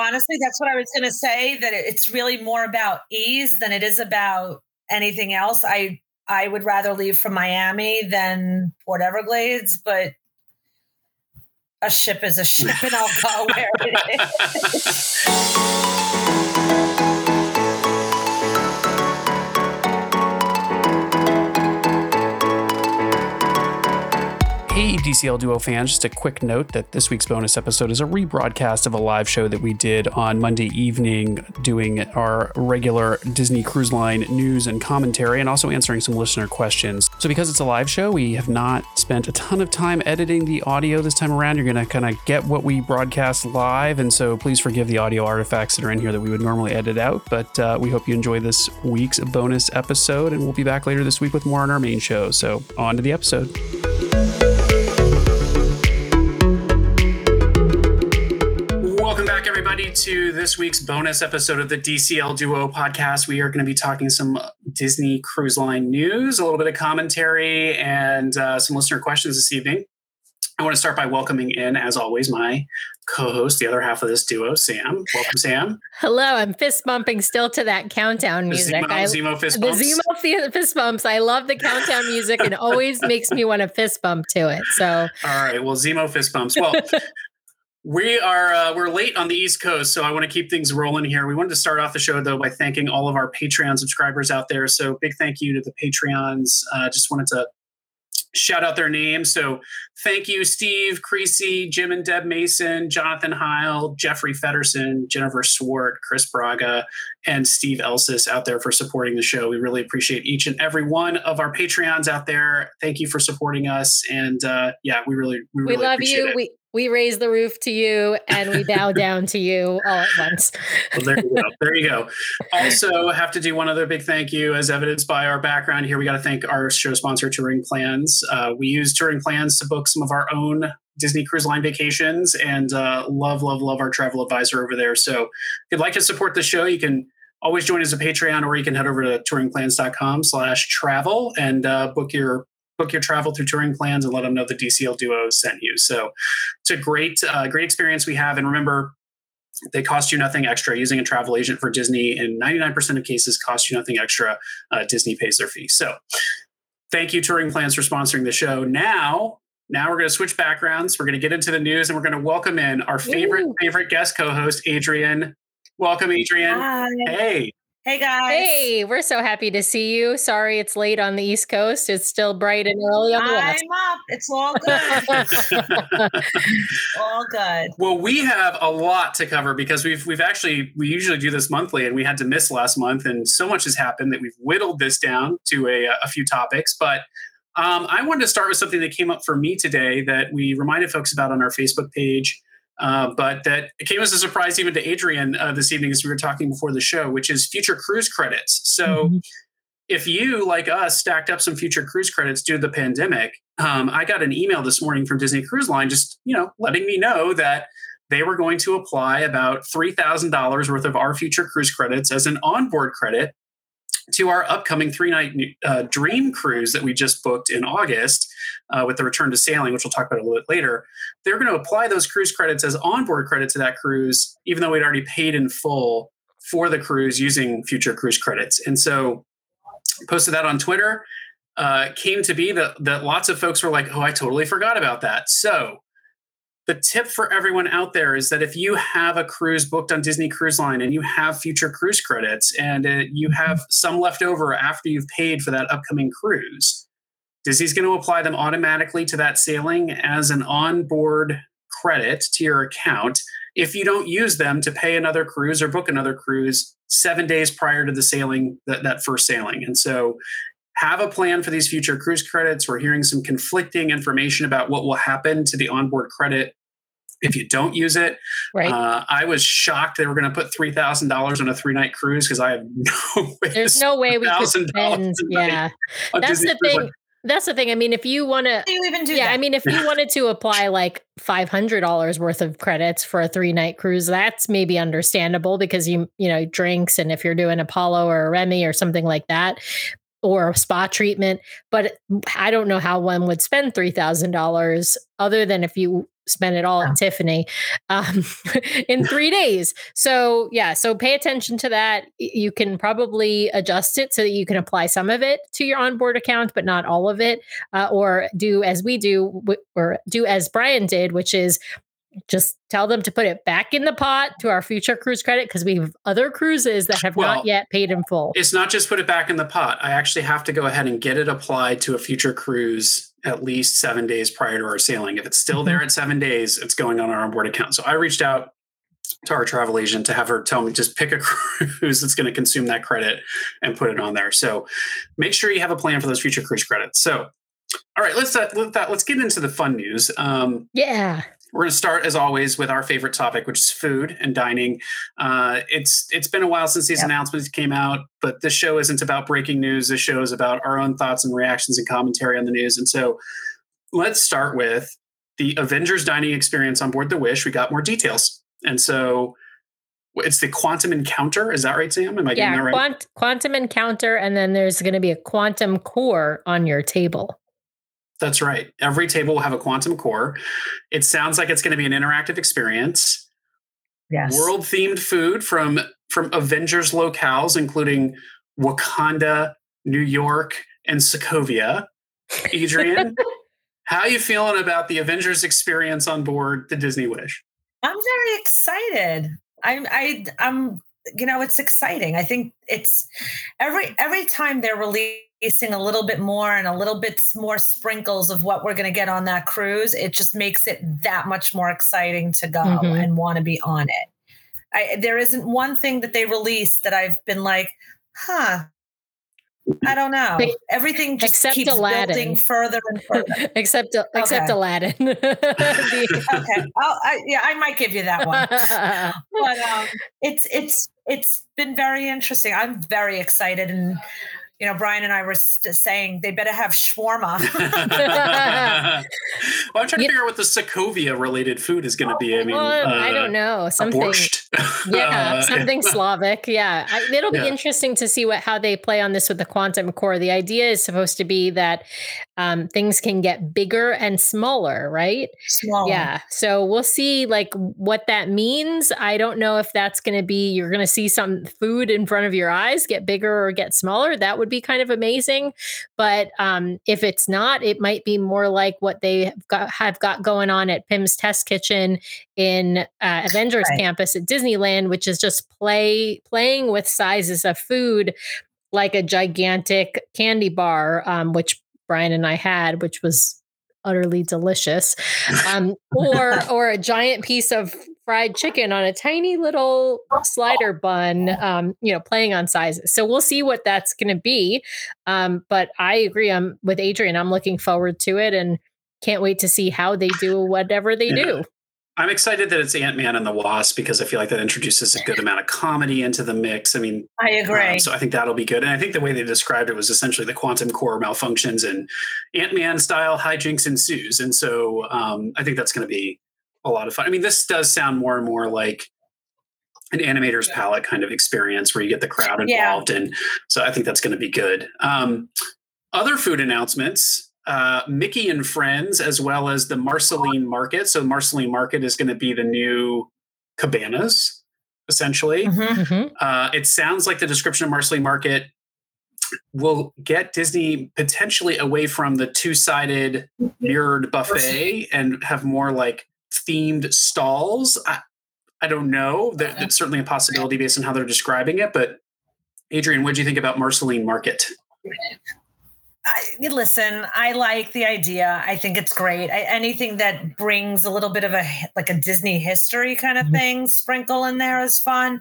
honestly, that's what I was going to say. That it's really more about ease than it is about anything else. I I would rather leave from Miami than Port Everglades, but a ship is a ship, and I'll go where it is. Hey, DCL Duo fans, just a quick note that this week's bonus episode is a rebroadcast of a live show that we did on Monday evening, doing our regular Disney Cruise Line news and commentary, and also answering some listener questions. So, because it's a live show, we have not spent a ton of time editing the audio this time around. You're going to kind of get what we broadcast live, and so please forgive the audio artifacts that are in here that we would normally edit out. But uh, we hope you enjoy this week's bonus episode, and we'll be back later this week with more on our main show. So, on to the episode. Everybody, to this week's bonus episode of the DCL Duo podcast. We are going to be talking some Disney Cruise Line news, a little bit of commentary, and uh, some listener questions this evening. I want to start by welcoming in, as always, my co-host, the other half of this duo, Sam. Welcome, Sam. Hello. I'm fist bumping still to that countdown music. The Zemo, I, Zemo fist bumps. The Zemo fist bumps. I love the countdown music and always makes me want to fist bump to it. So, all right. Well, Zemo fist bumps. Well. We are uh, we're late on the East Coast, so I want to keep things rolling here. We wanted to start off the show though by thanking all of our Patreon subscribers out there. So big thank you to the Patreons. Uh, just wanted to shout out their names. So thank you, Steve Creasy, Jim and Deb Mason, Jonathan Heil, Jeffrey Fedderson, Jennifer Swart, Chris Braga, and Steve Elsis out there for supporting the show. We really appreciate each and every one of our Patreons out there. Thank you for supporting us. And uh, yeah, we really, we, really we love you. It. We we raise the roof to you and we bow down to you all at once. well, there you go. There you go. Also, have to do one other big thank you, as evidenced by our background here. We got to thank our show sponsor, Touring Plans. Uh, we use Touring Plans to book some of our own Disney Cruise Line vacations, and uh, love, love, love our travel advisor over there. So, if you'd like to support the show, you can always join as a Patreon, or you can head over to touringplans.com/travel and uh, book your book your travel through touring plans and let them know the DCL Duo sent you. So it's a great, uh, great experience we have. And remember, they cost you nothing extra. Using a travel agent for Disney in 99% of cases cost you nothing extra. Uh, Disney pays their fee. So thank you, Touring Plans, for sponsoring the show. Now, now we're going to switch backgrounds. We're going to get into the news and we're going to welcome in our favorite, Ooh. favorite guest co-host, Adrian. Welcome, Adrian. Hi. Hey. Hey guys. Hey, we're so happy to see you. Sorry it's late on the East Coast. It's still bright and early on the West. I'm up. It's all good. all good. Well, we have a lot to cover because we've we've actually we usually do this monthly and we had to miss last month and so much has happened that we've whittled this down to a, a few topics. But um, I wanted to start with something that came up for me today that we reminded folks about on our Facebook page. Uh, but that it came as a surprise even to Adrian uh, this evening as we were talking before the show, which is future cruise credits. So mm-hmm. if you, like us, stacked up some future cruise credits due to the pandemic, um, I got an email this morning from Disney Cruise Line just, you know, letting me know that they were going to apply about $3,000 worth of our future cruise credits as an onboard credit to our upcoming three night uh, dream cruise that we just booked in August uh, with the return to sailing, which we'll talk about a little bit later. They're going to apply those cruise credits as onboard credit to that cruise, even though we'd already paid in full for the cruise using future cruise credits. And so, posted that on Twitter. Uh, came to be that that lots of folks were like, "Oh, I totally forgot about that." So the tip for everyone out there is that if you have a cruise booked on Disney Cruise Line and you have future cruise credits and uh, you mm-hmm. have some left over after you've paid for that upcoming cruise, Disney's going to apply them automatically to that sailing as an onboard credit to your account if you don't use them to pay another cruise or book another cruise seven days prior to the sailing that, that first sailing and so have a plan for these future cruise credits. We're hearing some conflicting information about what will happen to the onboard credit if you don't use it. Right. Uh, I was shocked they were going to put three thousand dollars on a three night cruise because I have no way. There's no way we could spend. Yeah, that's Disney the thing. That's the thing. I mean, if you want to, you even do yeah. That? I mean, if you wanted to apply like five hundred dollars worth of credits for a three night cruise, that's maybe understandable because you you know drinks and if you're doing a Palo or a Remy or something like that. Or a spa treatment. But I don't know how one would spend $3,000 other than if you spend it all at Tiffany um, in three days. So, yeah, so pay attention to that. You can probably adjust it so that you can apply some of it to your onboard account, but not all of it. Uh, or do as we do, or do as Brian did, which is just tell them to put it back in the pot to our future cruise credit because we have other cruises that have well, not yet paid in full. It's not just put it back in the pot. I actually have to go ahead and get it applied to a future cruise at least seven days prior to our sailing. If it's still mm-hmm. there at seven days, it's going on our onboard account. So I reached out to our travel agent to have her tell me just pick a cruise that's going to consume that credit and put it on there. So make sure you have a plan for those future cruise credits. So all right, let's uh, let's get into the fun news. Um, yeah, we're going to start, as always, with our favorite topic, which is food and dining. Uh, it's it's been a while since these yep. announcements came out, but this show isn't about breaking news. This show is about our own thoughts and reactions and commentary on the news. And so, let's start with the Avengers dining experience on board the Wish. We got more details, and so it's the quantum encounter. Is that right, Sam? Am I yeah, getting that right? Quant- quantum encounter, and then there's going to be a quantum core on your table. That's right. Every table will have a quantum core. It sounds like it's going to be an interactive experience. Yes. World themed food from from Avengers locales, including Wakanda, New York, and Sokovia. Adrian, how are you feeling about the Avengers experience on board the Disney Wish? I'm very excited. I'm I I'm you know it's exciting. I think it's every every time they're releasing a little bit more and a little bit more sprinkles of what we're going to get on that cruise, it just makes it that much more exciting to go mm-hmm. and want to be on it. I, there isn't one thing that they released that I've been like, huh, I don't know. Everything just except keeps Aladdin. building further and further. except okay. except Aladdin. okay. I, yeah, I might give you that one. but um, it's it's it's been very interesting. I'm very excited and you know, Brian and I were saying they better have shawarma. well, I'm trying to figure out what the Sokovia related food is going to be. I mean, well, uh, I don't know. Something, yeah, uh, something Slavic. Yeah, I, it'll be yeah. interesting to see what how they play on this with the quantum core. The idea is supposed to be that um, things can get bigger and smaller, right? Smaller. Yeah. So we'll see, like what that means. I don't know if that's going to be you're going to see some food in front of your eyes get bigger or get smaller. That would be kind of amazing. But um, if it's not, it might be more like what they have got, have got going on at Pym's Test Kitchen in uh, Avengers right. Campus at Disneyland, which is just play playing with sizes of food like a gigantic candy bar, um, which Brian and I had, which was utterly delicious, um, or or a giant piece of fried chicken on a tiny little slider bun, um, you know, playing on sizes. So we'll see what that's going to be. Um, but I agree. I'm with Adrian. I'm looking forward to it and can't wait to see how they do whatever they yeah. do. I'm excited that it's Ant Man and the Wasp because I feel like that introduces a good amount of comedy into the mix. I mean, I agree. Um, so I think that'll be good. And I think the way they described it was essentially the quantum core malfunctions and Ant Man style hijinks ensues. And so um, I think that's going to be a lot of fun. I mean, this does sound more and more like an Animator's Palate kind of experience where you get the crowd involved. Yeah. And so I think that's going to be good. Um, other food announcements uh, Mickey and Friends, as well as the Marceline Market. So Marceline Market is going to be the new cabanas, essentially. Mm-hmm. mm-hmm. Uh, it sounds like the description of Marceline Market will get Disney potentially away from the two-sided mirrored buffet and have more like themed stalls. I, I don't know. That, that's certainly a possibility based on how they're describing it. But Adrian, what do you think about Marceline Market? I, listen, I like the idea. I think it's great. I, anything that brings a little bit of a like a Disney history kind of mm-hmm. thing sprinkle in there is fun.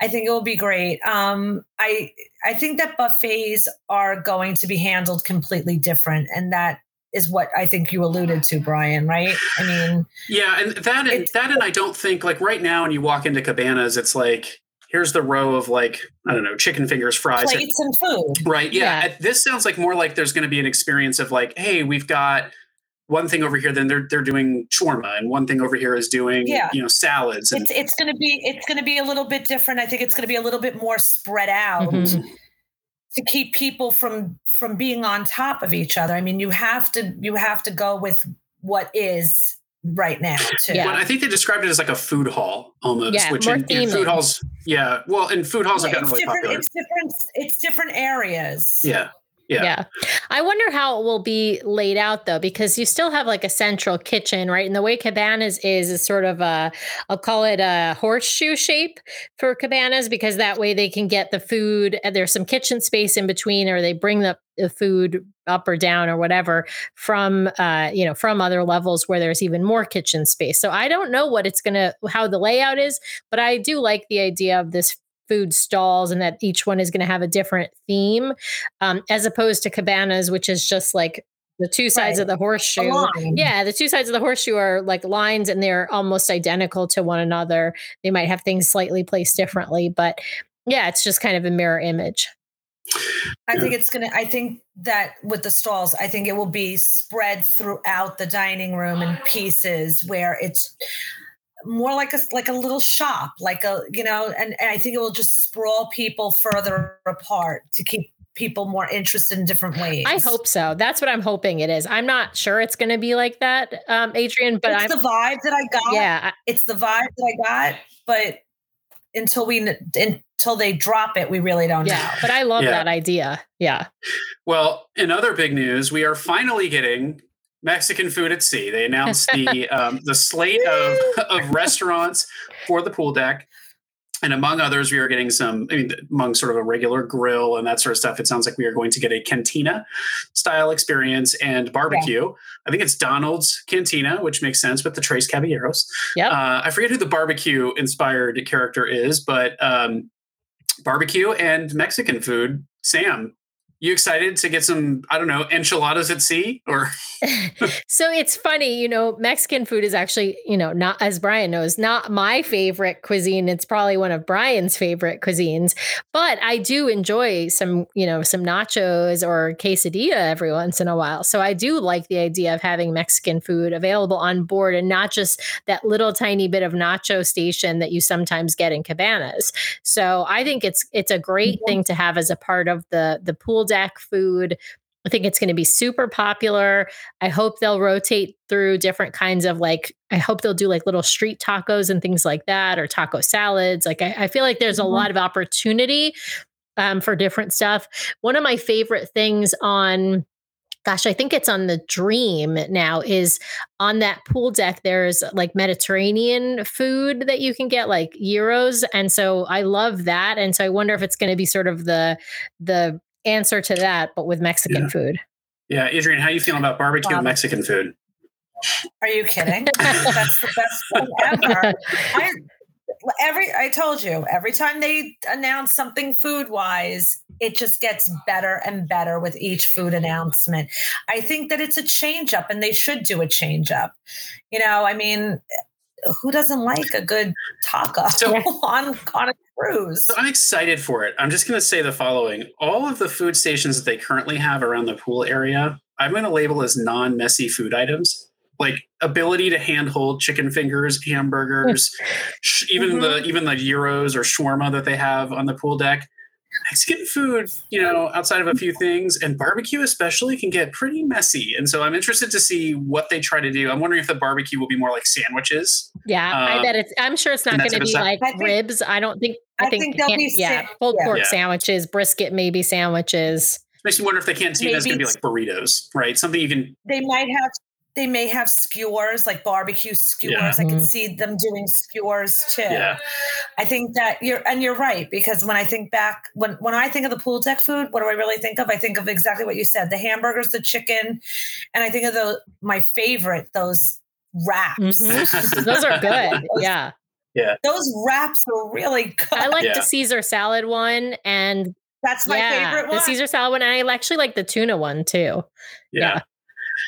I think it will be great. Um, I I think that buffets are going to be handled completely different, and that is what I think you alluded to, Brian. Right? I mean, yeah, and that and that and I don't think like right now when you walk into cabanas, it's like here's the row of like I don't know chicken fingers, fries, plates, and food. Right? Yeah. yeah. This sounds like more like there's going to be an experience of like, hey, we've got one thing over here, then they're they're doing shawarma, and one thing over here is doing yeah. you know salads. And- it's it's going to be it's going to be a little bit different. I think it's going to be a little bit more spread out. Mm-hmm. To keep people from from being on top of each other. I mean, you have to you have to go with what is right now too. But I think they described it as like a food hall almost, Yeah, which more in, in food halls, yeah. Well, and food halls have gotten it's really different. popular. It's different. It's different areas. Yeah, yeah, Yeah. I wonder how it will be laid out though, because you still have like a central kitchen, right? And the way cabanas is is sort of a, I'll call it a horseshoe shape for cabanas, because that way they can get the food and there's some kitchen space in between, or they bring the, the food up or down or whatever from uh you know from other levels where there's even more kitchen space so i don't know what it's gonna how the layout is but i do like the idea of this food stalls and that each one is going to have a different theme um, as opposed to cabanas which is just like the two sides Right. of the horseshoe. yeah the two sides of the horseshoe are like lines and they're almost identical to one another. They might have things slightly placed differently but yeah it's just kind of a mirror image. I think it's gonna. I think that with the stalls, I think it will be spread throughout the dining room in pieces where it's more like a like a little shop, like a you know, and, and I think it will just sprawl people further apart to keep people more interested in different ways. I hope so. That's what I'm hoping it is. I'm not sure it's going to be like that, um, Adrian, but it's I'm the vibe that I got. yeah, I- it's the vibe that I got, but until we until they drop it, we really don't know. yeah. But I love Yeah. that idea. Yeah, Well, in other big news, we are finally getting Mexican food at sea. They announced the um, the slate of, of restaurants for the pool deck. And among others, we are getting some, I mean, among sort of a regular grill and that sort of stuff, it sounds like we are going to get a cantina style experience and barbecue. I think it's Donald's Cantina, which makes sense with the Tres Caballeros. Yep. Uh, I forget who the barbecue inspired character is, but um, barbecue and Mexican food. Sam, you excited to get some, I don't know, enchiladas at sea? Or so it's funny, you know, Mexican food is actually, you know, not as Brian knows, not my favorite cuisine. It's probably one of Brian's favorite cuisines, but I do enjoy some, you know, some nachos or quesadilla every once in a while. So I do like the idea of having Mexican food available on board and not just that little tiny bit of nacho station that you sometimes get in cabanas. So I think it's it's a great Mhm. thing to have as a part of the the pool deck food. I think it's going to be super popular. I hope they'll rotate through different kinds of like, I hope they'll do like little street tacos and things like that or taco salads. Like, I, I feel like there's a Mhm. lot of opportunity um, for different stuff. One of my favorite things on, gosh, I think it's on the Dream now, is on that pool deck, there's like Mediterranean food that you can get, like gyros. And so I love that. And so I wonder if it's going to be sort of the, the, answer to that but with mexican Yeah. food yeah, Adrian, how you feeling about barbecue and Um, Mexican food? Are you kidding? That's the best thing ever. I, every I told you, every time they announce something food wise, it just gets better and better with each food announcement. I think that it's a change up and they should do a change up. You know, I mean, who doesn't like a good taco So- on on a cruise? So I'm excited for it. I'm just going to say the following all of the food stations that they currently have around the pool area, I'm going to label as non messy food items. Like ability to handhold chicken fingers, hamburgers, even mm-hmm. the even the gyros or shawarma that they have on the pool deck. Mexican food, you know, outside of a few things, and barbecue especially can get pretty messy. And so I'm interested to see what they try to do. I'm wondering if the barbecue will be more like sandwiches. Yeah, I Um, bet it's. I'm sure it's not going to be like I think- ribs. I don't think. I, I think, think they'll be yeah, sa- pulled yeah. pork Yeah. sandwiches, brisket maybe sandwiches. Makes me wonder if the cantina is going to be like burritos, right? Something you can They might have they may have skewers like barbecue skewers. Yeah. I could Mhm. see them doing skewers too. Yeah. I think that you're and you're right because when I think back when when I think of the pool deck food, what do I really think of? I think of exactly what you said: the hamburgers, the chicken, and I think of the my favorite those wraps. Mhm. Those are good. Yeah, Yeah. Those wraps are really good. I like Yeah. the Caesar salad one, and That's my yeah, favorite the. Caesar salad one. And I actually like the tuna one too. yeah.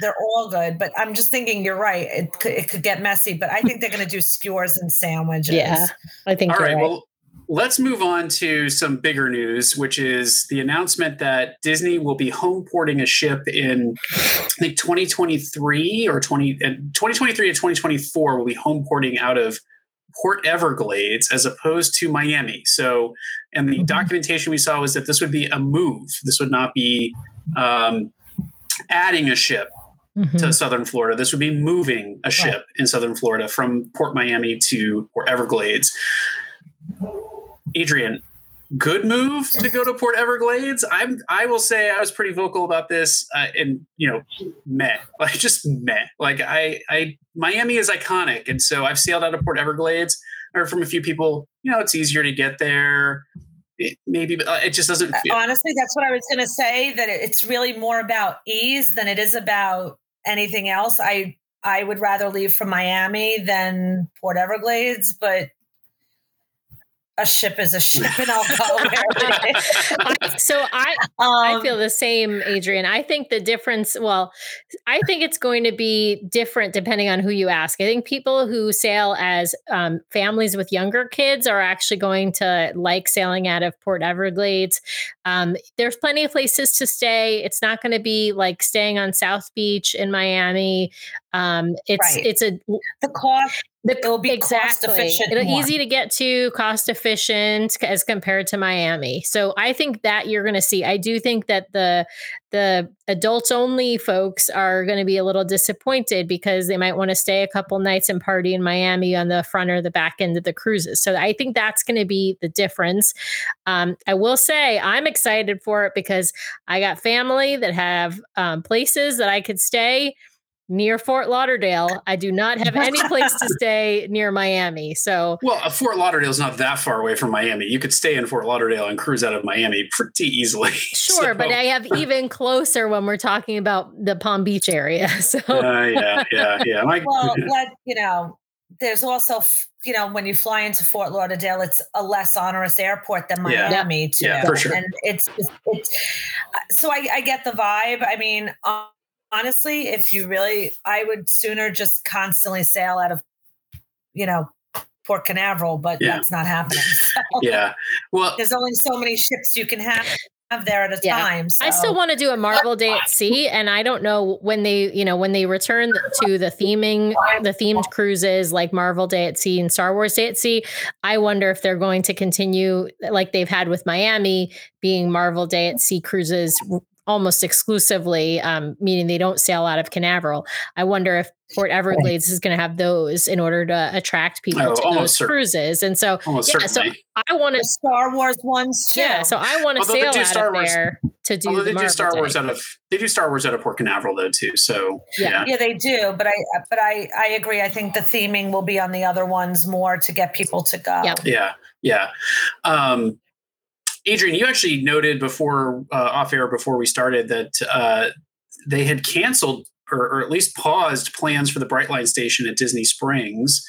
Yeah. They're all good, but I'm just thinking you're right. It could, it could get messy, but I think they're going to do skewers and sandwiches. Yeah, I think. All right, right. right. Well, let's move on to some bigger news, which is the announcement that Disney will be home porting a ship in, I think, 2023 or 20, uh, 2023 to 2024 will be home porting out of Port Everglades as opposed to Miami. So, and the mm-hmm. documentation we saw was that this would be a move. This would not be um, adding a ship mm-hmm. to southern Florida. This would be moving a ship right. in southern Florida from Port Miami to Port Everglades. Adrian, good move to go to Port Everglades. I'm I will say I was pretty vocal about this uh, and you know meh like just meh like I I Miami is iconic and so I've sailed out of Port Everglades. I heard from a few people you know it's easier to get there. It, maybe but uh, it just doesn't feel- honestly that's what i was going to say that it's really more about ease than it is about anything else i i would rather leave from miami than port everglades but a ship is a ship and I'll go so I um, I feel the same, Adrian. I think the difference, well, I think it's going to be different depending on who you ask. I think people who sail as um, families with younger kids are actually going to like sailing out of Port Everglades. Um, there's plenty of places to stay. It's not going to be like staying on South Beach in Miami. Um, it's right. it's a the cost the, It'll be exactly. cost efficient. It'll more. easy to get to, cost efficient as compared to Miami. So I think that you're going to see. I do think that the the adults only folks are going to be a little disappointed because they might want to stay a couple nights and party in Miami on the front or the back end of the cruises. So I think that's going to be the difference. Um, I will say I'm excited for it because I got family that have um, places that I could stay near Fort Lauderdale. I do not have any place to stay near Miami. So, well, uh, Fort Lauderdale is not that far away from Miami. You could stay in Fort Lauderdale and cruise out of Miami pretty easily. Sure, so. but I have even closer when we're talking about the Palm Beach area. So, uh, yeah, yeah, yeah. My, well, but you know, there's also you know when you fly into Fort Lauderdale, it's a less onerous airport than Miami yeah. too. Yeah, for sure. And it's it's, it's so I, I, get the vibe. I mean. Honestly, if you really, I would sooner just constantly sail out of, you know, Port Canaveral, but yeah. that's not happening. So yeah. Well, there's only so many ships you can have there at a yeah. time. So. I still want to do a Marvel Day at Sea, and I don't know when they, you know, when they return to the theming, the themed cruises like Marvel Day at Sea and Star Wars Day at Sea. I wonder if they're going to continue like they've had with Miami, being Marvel Day at Sea cruises almost exclusively, um, meaning they don't sail out of Canaveral. I wonder if Port Everglades is going to have those in order to attract people oh, to those cruises. And so, almost yeah, certainly. so I want to Star Wars ones too. Yeah, so I want to sail out Star of Wars, there to do. Although they the do Star Day. Wars out of they do Star Wars out of Port Canaveral though too. So yeah. yeah, yeah, they do. But I but I I agree. I think the theming will be on the other ones more to get people to go. Yeah, yeah, yeah. Um, Adrian, you actually noted before uh, off air before we started that uh, they had canceled or, or, at least paused plans for the Brightline station at Disney Springs.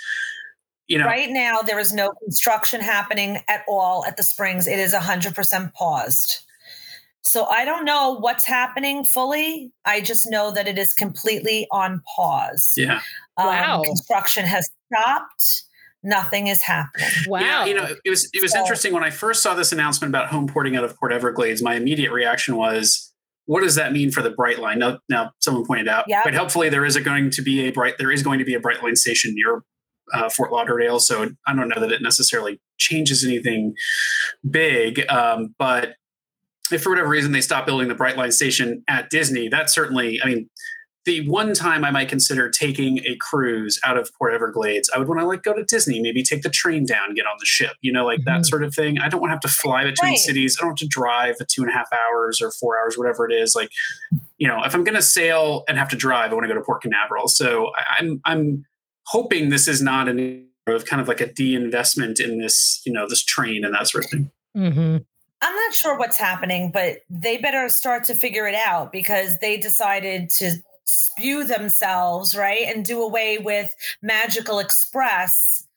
You know, right now there is no construction happening at all at the Springs. It is hundred percent paused. So I don't know what's happening fully. I just know that it is completely on pause. Yeah. Um, wow. Construction has stopped nothing is happening. Wow. Yeah, you know, it was it was so, interesting when I first saw this announcement about home porting out of Port Everglades. My immediate reaction was, what does that mean for the Brightline? Now, now someone pointed out, yep. but hopefully there is a going to be a bright there is going to be a Brightline station near uh, Fort Lauderdale. So I don't know that it necessarily changes anything big, um, but if for whatever reason they stop building the Brightline station at Disney, that certainly, I mean, the one time I might consider taking a cruise out of Port Everglades, I would want to like go to Disney, maybe take the train down, get on the ship, you know, like mm-hmm. that sort of thing. I don't want to have to fly between right. cities. I don't have to drive the two and a half hours or four hours, whatever it is. Like, you know, if I'm going to sail and have to drive, I want to go to Port Canaveral. So I, I'm I'm hoping this is not an of kind of like a de-investment in this, you know, this train and that sort of thing. Mm-hmm. I'm not sure what's happening, but they better start to figure it out because they decided to spew themselves, right? And do away with Magical Express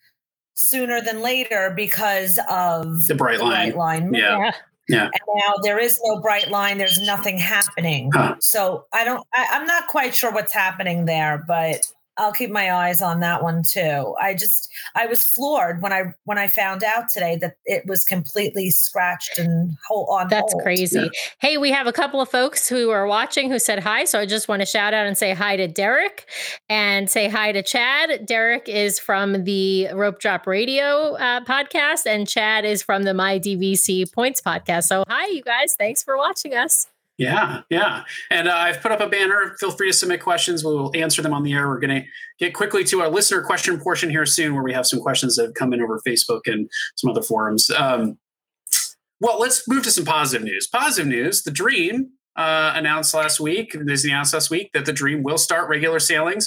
sooner than later because of the bright the line. Bright line. Yeah. yeah. Yeah. And now there is no bright line. There's nothing happening. Huh. So I don't. I, I'm not quite sure what's happening there, but I'll keep my eyes on that one too. I just I was floored when I when I found out today that it was completely scratched and whole on. That's hold. crazy. Yeah. Hey, we have a couple of folks who are watching who said hi, so I just want to shout out and say hi to Derek and say hi to Chad. Derek is from the Rope Drop Radio uh, podcast, and Chad is from the My DVC Points podcast. So hi, you guys. Thanks for watching us. Yeah, yeah. And uh, I've put up a banner. Feel free to submit questions. We'll answer them on the air. We're going to get quickly to our listener question portion here soon, where we have some questions that have come in over Facebook and some other forums. Um, well, let's move to some positive news. Positive news the Dream uh, announced last week, Disney announced last week that the Dream will start regular sailings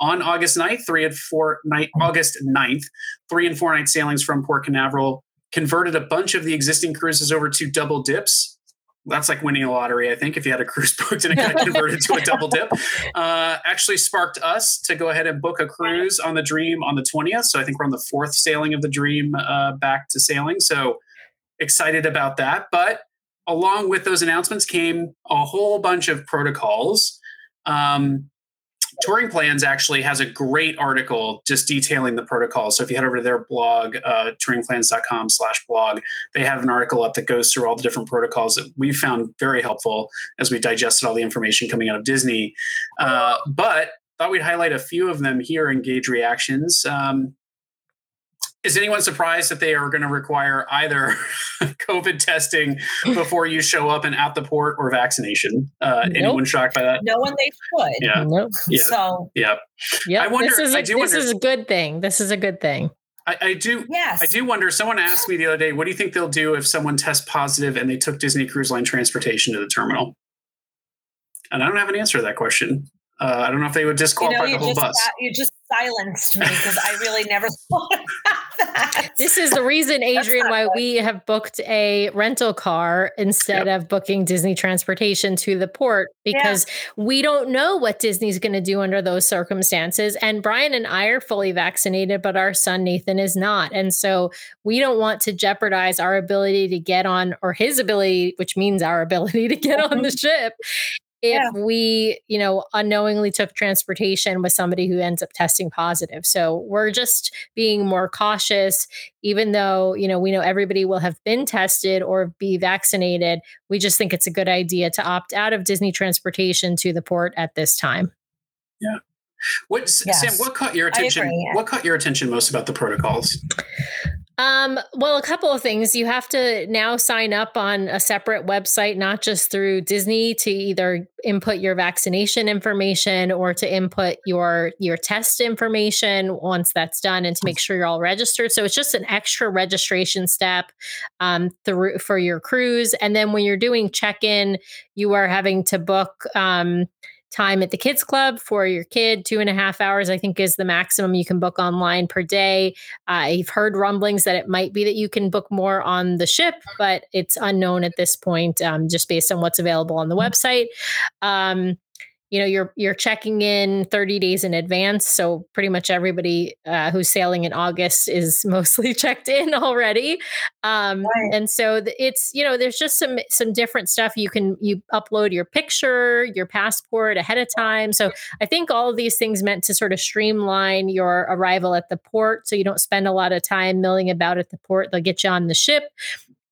on August 9th, three and four night, August 9th, three and four night sailings from Port Canaveral. Converted a bunch of the existing cruises over to double dips that's like winning a lottery, I think, if you had a cruise booked and it got converted to a double dip. Uh, actually sparked us to go ahead and book a cruise on the Dream on the 20th. So I think we're on the fourth sailing of the Dream uh, back to sailing. So excited about that. But along with those announcements came a whole bunch of protocols. Um, Touring Plans actually has a great article just detailing the protocol. So if you head over to their blog, uh, touringplans.com slash blog, they have an article up that goes through all the different protocols that we found very helpful as we digested all the information coming out of Disney. Uh, but thought we'd highlight a few of them here in Gauge Reactions. Um, is anyone surprised that they are going to require either COVID testing before you show up and at the port or vaccination? Uh, nope. Anyone shocked by that? No one they should. Yeah. Nope. yeah. So yeah. Yeah. I wonder. This is a, this wonder, is a good thing. This is a good thing. I, I, do. Yes. I do wonder. Someone asked me the other day, "What do you think they'll do if someone tests positive and they took Disney Cruise Line transportation to the terminal?" And I don't have an answer to that question. Uh, I don't know if they would disqualify you know, the whole just, bus. you just silenced me because I really never thought about that. This is the reason, Adrian, why good. we have booked a rental car instead yep. of booking Disney transportation to the port because yeah. we don't know what Disney's going to do under those circumstances. And Brian and I are fully vaccinated, but our son Nathan is not. And so we don't want to jeopardize our ability to get on or his ability, which means our ability to get on the mm-hmm. ship if yeah. we, you know, unknowingly took transportation with somebody who ends up testing positive. So we're just being more cautious, even though, you know, we know everybody will have been tested or be vaccinated. We just think it's a good idea to opt out of Disney transportation to the port at this time. Yeah. What yes. Sam, what caught your attention? Agree, yeah. What caught your attention most about the protocols? Um, well, a couple of things. You have to now sign up on a separate website, not just through Disney, to either input your vaccination information or to input your your test information once that's done, and to make sure you're all registered. So it's just an extra registration step um, through for your cruise. And then when you're doing check in, you are having to book. Um, time at the kids club for your kid two and a half hours i think is the maximum you can book online per day uh, i've heard rumblings that it might be that you can book more on the ship but it's unknown at this point um, just based on what's available on the mm-hmm. website um, you know you're you're checking in 30 days in advance. So pretty much everybody uh, who's sailing in august is mostly checked in already. Um, right. and so it's you know there's just some some different stuff. You can you upload your picture your passport ahead of time. So i think all of these things meant to sort of streamline your arrival at the port so you don't spend a lot of time milling about at the port. They'll get you on the ship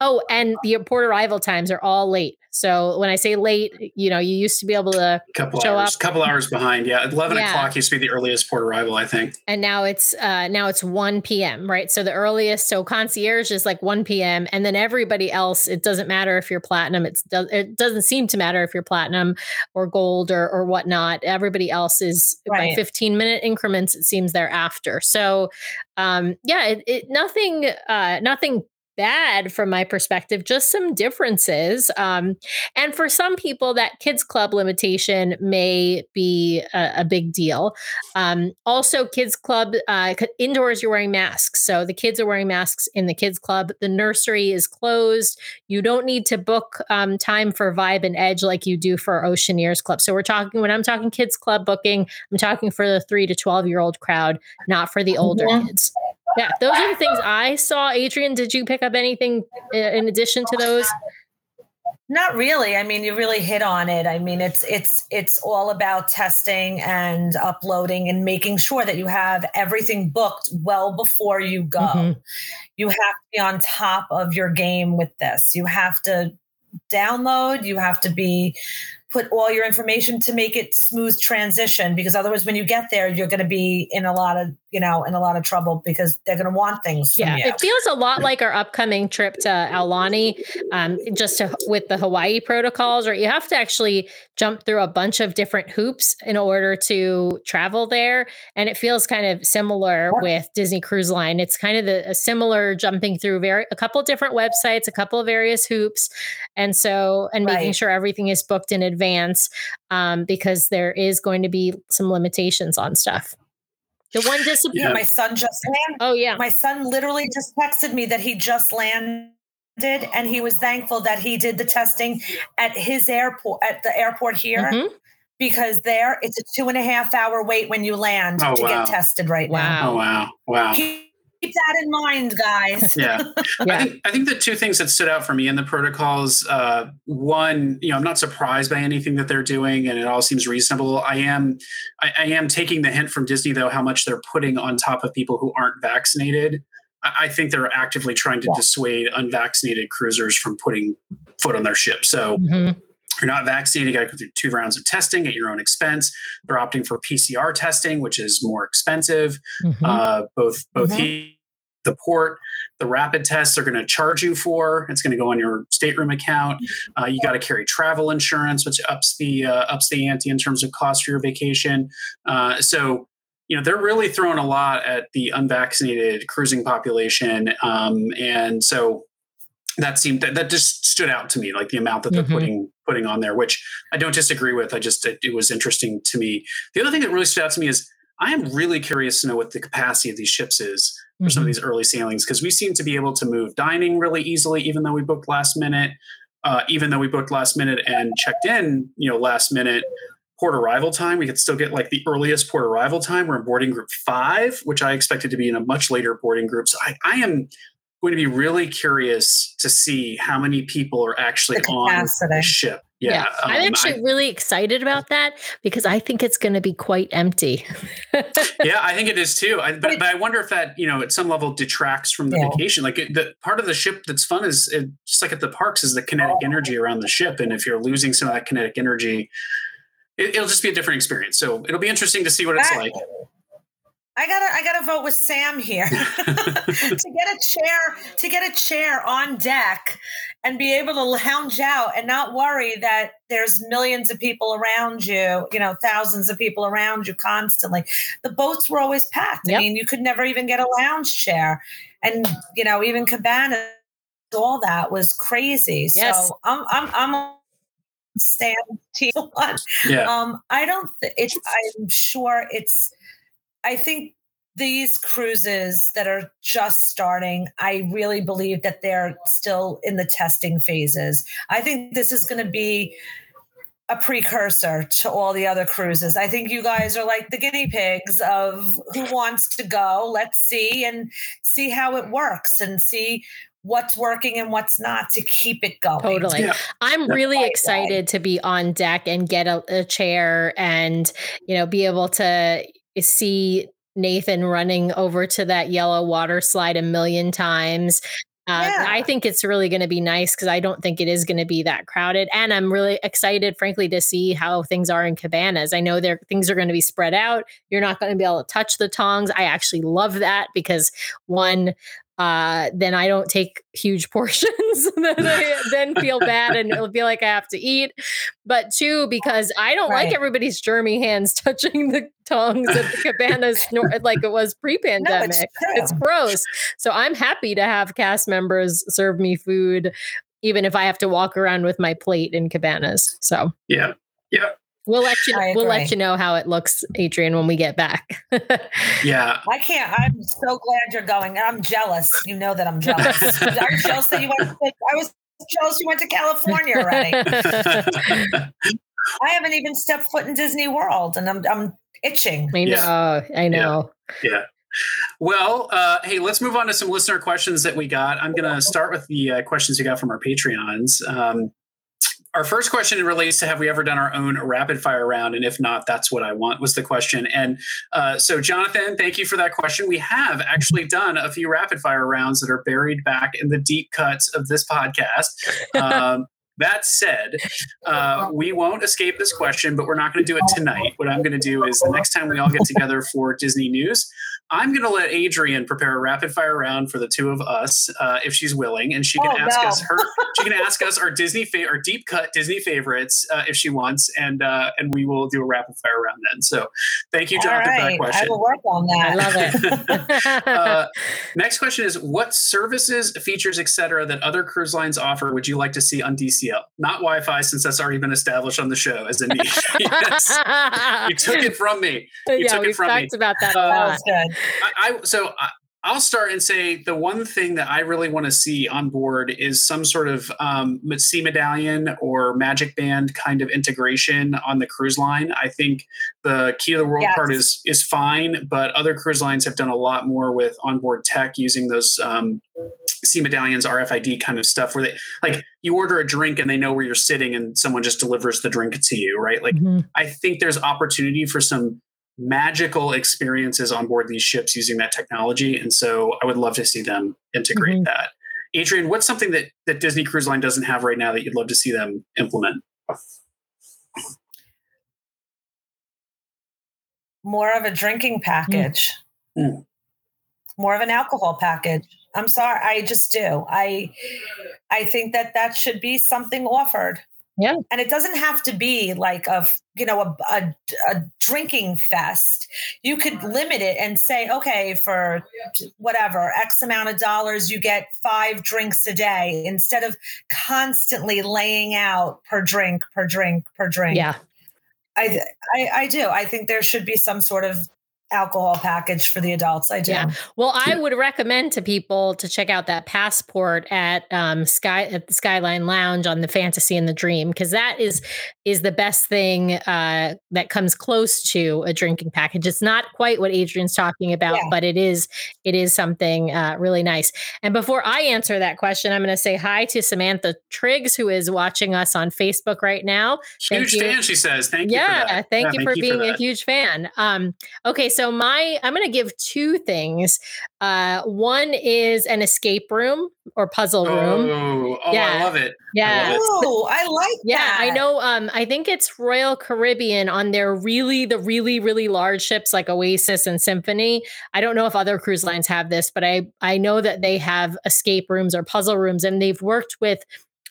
Oh, and the port arrival times are all late. So when I say late, you know, you used to be able to couple show hours, up. couple hours behind. Yeah, eleven yeah. o'clock used to be the earliest port arrival, I think. And now it's uh, now it's one p.m. Right, so the earliest. So concierge is like one p.m. and then everybody else. It doesn't matter if you're platinum. It's it doesn't seem to matter if you're platinum or gold or or whatnot. Everybody else is right. by fifteen minute increments. It seems thereafter. So um, yeah, it, it nothing uh, nothing bad from my perspective, just some differences. Um, and for some people, that kids club limitation may be a, a big deal. Um, also, kids club uh, indoors, you're wearing masks. So the kids are wearing masks in the kids club. The nursery is closed. You don't need to book um, time for Vibe and Edge like you do for Oceaneers Club. So we're talking, when I'm talking kids club booking, I'm talking for the three to 12 year old crowd, not for the older yeah. kids. Yeah, those are the things I saw. Adrian, did you pick up anything in addition to those? Not really. I mean, you really hit on it. I mean, it's it's it's all about testing and uploading and making sure that you have everything booked well before you go. Mm-hmm. You have to be on top of your game with this. You have to download, you have to be put all your information to make it smooth transition because otherwise when you get there you're going to be in a lot of you know in a lot of trouble because they're going to want things yeah. it feels a lot like our upcoming trip to aulani um, just to, with the hawaii protocols or you have to actually jump through a bunch of different hoops in order to travel there and it feels kind of similar yeah. with disney cruise line. It's kind of the, a similar jumping through very a couple different websites a couple of various hoops and so and right. making sure everything is booked in advance um, because there is going to be some limitations on stuff the one discipline. Yeah. My son just landed. Oh yeah. My son literally just texted me that he just landed and he was thankful that he did the testing at his airport at the airport here. Mm-hmm. Because there, it's a two and a half hour wait when you land oh, to wow. get tested right wow. now. Oh wow! Wow! He, keep that in mind, guys. yeah. yeah. I, think, I think the two things that stood out for me in the protocols uh, one, you know, I'm not surprised by anything that they're doing and it all seems reasonable. I am, I, I am taking the hint from Disney, though, how much they're putting on top of people who aren't vaccinated. I, I think they're actively trying to yeah. dissuade unvaccinated cruisers from putting foot on their ship. So, mm-hmm you're not vaccinated, you got to go through two rounds of testing at your own expense. They're opting for PCR testing, which is more expensive. Mm-hmm. Uh, both both mm-hmm. he, the port, the rapid tests are going to charge you for. It's going to go on your stateroom account. Uh, you got to carry travel insurance, which ups the uh, ups the ante in terms of cost for your vacation. Uh, so you know they're really throwing a lot at the unvaccinated cruising population, um, and so that seemed that, that just stood out to me like the amount that they're mm-hmm. putting putting on there which i don't disagree with i just it, it, was interesting to me the other thing that really stood out to me is i am really curious to know what the capacity of these ships is for mm-hmm. some of mm-hmm. these early sailings because we seem to be able to move dining really easily even though we booked last minute uh, even though we booked last minute and checked in you know last minute port arrival time we could still get like the earliest port arrival time we're in boarding group five which i expected to be in a much later boarding group so i, I am going to be really curious to see how many people are actually on the ship. Yeah, yeah. Um, I'm actually I, really excited about that because I think it's going to be quite empty. yeah, I think it is too. I, but, but, I wonder if that, you know, at some level detracts from the yeah. vacation. Like it, the part of the ship that's fun is it, just like at the parks is the kinetic oh. energy around the ship, and if you're losing some of that kinetic energy, it, will just be a different experience. So it'll be interesting to see what it's like. I gotta I gotta vote with Sam here to get a chair to get a chair on deck and be able to lounge out and not worry that there's millions of people around you, you know, thousands of people around you constantly. The boats were always packed. Yep. I mean, you could never even get a lounge chair. And, you know, even cabana, all that was crazy. Yes. So I'm I'm I'm Sam T one. Yeah. Um, I don't th- it's I'm sure it's I think these cruises that are just starting, I really believe that they're still in the testing phases. I think this is going to be a precursor to all the other cruises. I think you guys are like the guinea pigs of who wants to go. Let's see and see how it works and see what's working and what's not to keep it going. Totally. Yeah. I'm really excited to be on deck and get a, a chair and, you know, be able to see Nathan running over to that yellow water slide a million times. Uh, yeah. I think it's really going to be nice because I don't think it is going to be that crowded. And I'm really excited, frankly, to see how things are in cabanas. I know there things are going to be spread out. You're not going to be able to touch the tongs. I actually love that because one, uh, then I don't take huge portions that I then feel bad and it'll feel like I have to eat. But two, because I don't right. like everybody's germy hands touching the tongs at the cabanas like it was pre-pandemic. No, it's, it's gross. So I'm happy to have cast members serve me food, even if I have to walk around with my plate in cabanas. So yeah. Yeah. We'll let you. We'll let you know how it looks, Adrian, when we get back. yeah, I can't. I'm so glad you're going. I'm jealous. You know that I'm jealous. I'm jealous that you went. To, I was jealous you went to California already. I haven't even stepped foot in Disney World, and I'm I'm itching. I know. Yeah. I know. Yeah. yeah. Well, uh, hey, let's move on to some listener questions that we got. I'm going to start with the uh, questions we got from our Patreons. Um, our first question relates to have we ever done our own rapid fire round? And if not, that's what I want was the question. And uh, so, Jonathan, thank you for that question. We have actually done a few rapid fire rounds that are buried back in the deep cuts of this podcast. Um, that said, uh, we won't escape this question, but we're not going to do it tonight. What I'm going to do is the next time we all get together for Disney News, I'm going to let Adrian prepare a rapid fire round for the two of us, uh, if she's willing, and she can Oh, ask no. us her. She can ask us our Disney fa- our deep cut Disney favorites uh, if she wants, and uh, and we will do a rapid fire round then. So, thank you, All Jonathan, for that right, I will work on that. I love it. uh, next question is: What services, features, etc., that other cruise lines offer would you like to see on DCL? Not Wi-Fi, since that's already been established on the show as a niche. yes, you took it from me. You yeah, took it we've talked talked about that Uh, That good. I, I so I, I'll start and say the one thing that I really want to see on board is some sort of um, sea medallion or magic band kind of integration on the cruise line. I think the key to the world Yes. part is is fine, but other cruise lines have done a lot more with onboard tech using those um, sea medallions, RFID kind of stuff, where they like you order a drink and they know where you're sitting and someone just delivers the drink to you, right? Like Mhm. I think there's opportunity for some magical experiences on board these ships using that technology. And so I would love to see them integrate Mhm. that. Adrian, what's something that, that Disney Cruise Line doesn't have right now that you'd love to see them implement? More of a drinking package. Mm. More of an alcohol package. I'm sorry, I just do. I I think that that should be something offered. Yeah. And it doesn't have to be like a you know a, a, a drinking fest. You could limit it and say, okay, for whatever X amount of dollars, you get five drinks a day instead of constantly laying out per drink, per drink, per drink. Yeah. I, I I do. I think there should be some sort of alcohol package for the adults. I do. Yeah. Well, I would recommend to people to check out that passport at um, Sky at the Skyline Lounge on the Fantasy and the Dream because that is is the best thing uh, that comes close to a drinking package. It's not quite what Adrian's talking about, Yeah. but it is it is something uh, really nice. And before I answer that question, I'm going to say hi to Samantha Triggs who is watching us on Facebook right now. Thank Huge you. fan, she says. Thank you. yeah, for that. thank Yeah, you for being a huge fan. Um, okay, so my I'm gonna give two things. Uh, one is an escape room or puzzle room. Oh, oh Yeah. I love it. Yeah. Oh, I like Yeah, that. I know. Um, I think it's Royal Caribbean on their really the really really large ships like Oasis and Symphony. I don't know if other cruise lines have this, but I I know that they have escape rooms or puzzle rooms, and they've worked with